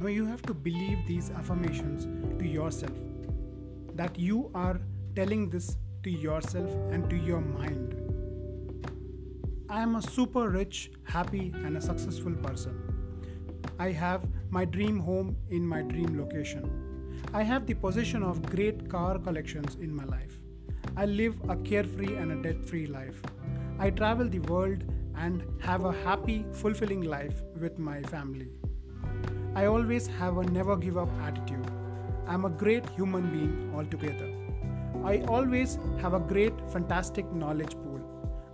Now you have to believe these affirmations to yourself. That you are telling this to yourself and to your mind. I am a super rich, happy, and a successful person. I have my dream home in my dream location. I have the possession of great car collections in my life. I live a carefree and a debt free life. I travel the world and have a happy, fulfilling life with my family. I always have a never give up attitude. I'm a great human being altogether. I always have a great, fantastic knowledge pool.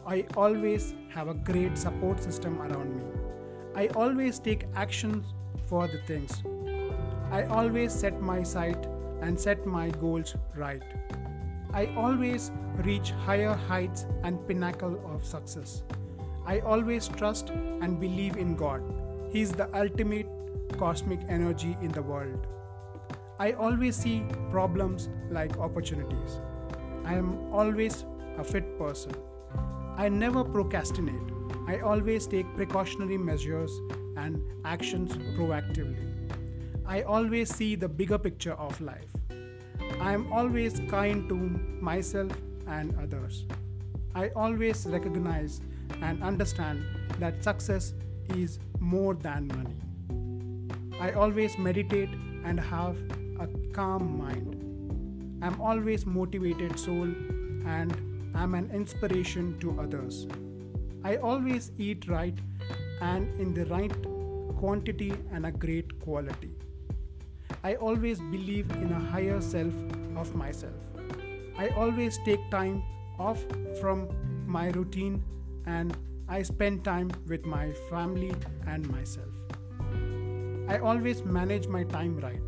I always have a great support system around me. I always take actions for the things. I always set my sight and set my goals right. I always reach higher heights and pinnacle of success. I always trust and believe in God. He is the ultimate cosmic energy in the world. I always see problems like opportunities. I am always a fit person. I never procrastinate. I always take precautionary measures and actions proactively. I always see the bigger picture of life. I am always kind to myself and others. I always recognize and understand that success is more than money. I always meditate and have a calm mind. I'm always motivated soul and I'm an inspiration to others. I always eat right and in the right quantity and a great quality. I always believe in a higher self of myself. I always take time off from my routine and I spend time with my family and myself. I always manage my time right.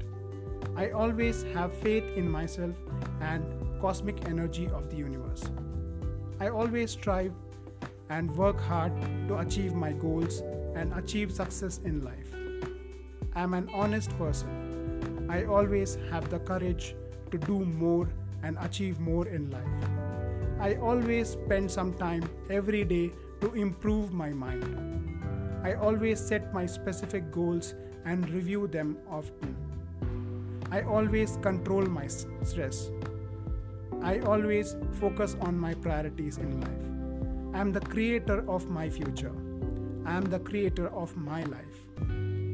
I always have faith in myself and cosmic energy of the universe. I always strive and work hard to achieve my goals and achieve success in life. I am an honest person. I always have the courage to do more and achieve more in life. I always spend some time every day to improve my mind. I always set my specific goals and review them often. I always control my stress. I always focus on my priorities in life. I am the creator of my future. I am the creator of my life.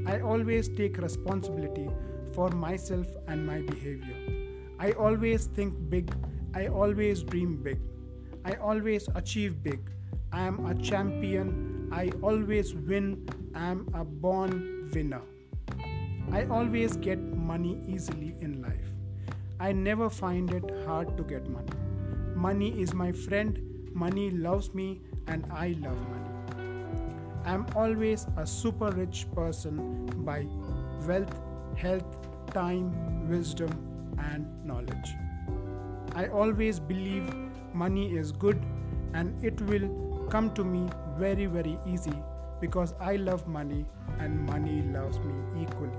I always take responsibility for myself and my behavior. I always think big. I always dream big. I always achieve big. I am a champion. I always win. I am a born winner. I always get money easily in life. I never find it hard to get money. Money is my friend, money loves me, and I love money. I am always a super rich person by wealth, health, time, wisdom, and knowledge. I always believe money is good and it will come to me very, very easy because I love money and money loves me equally.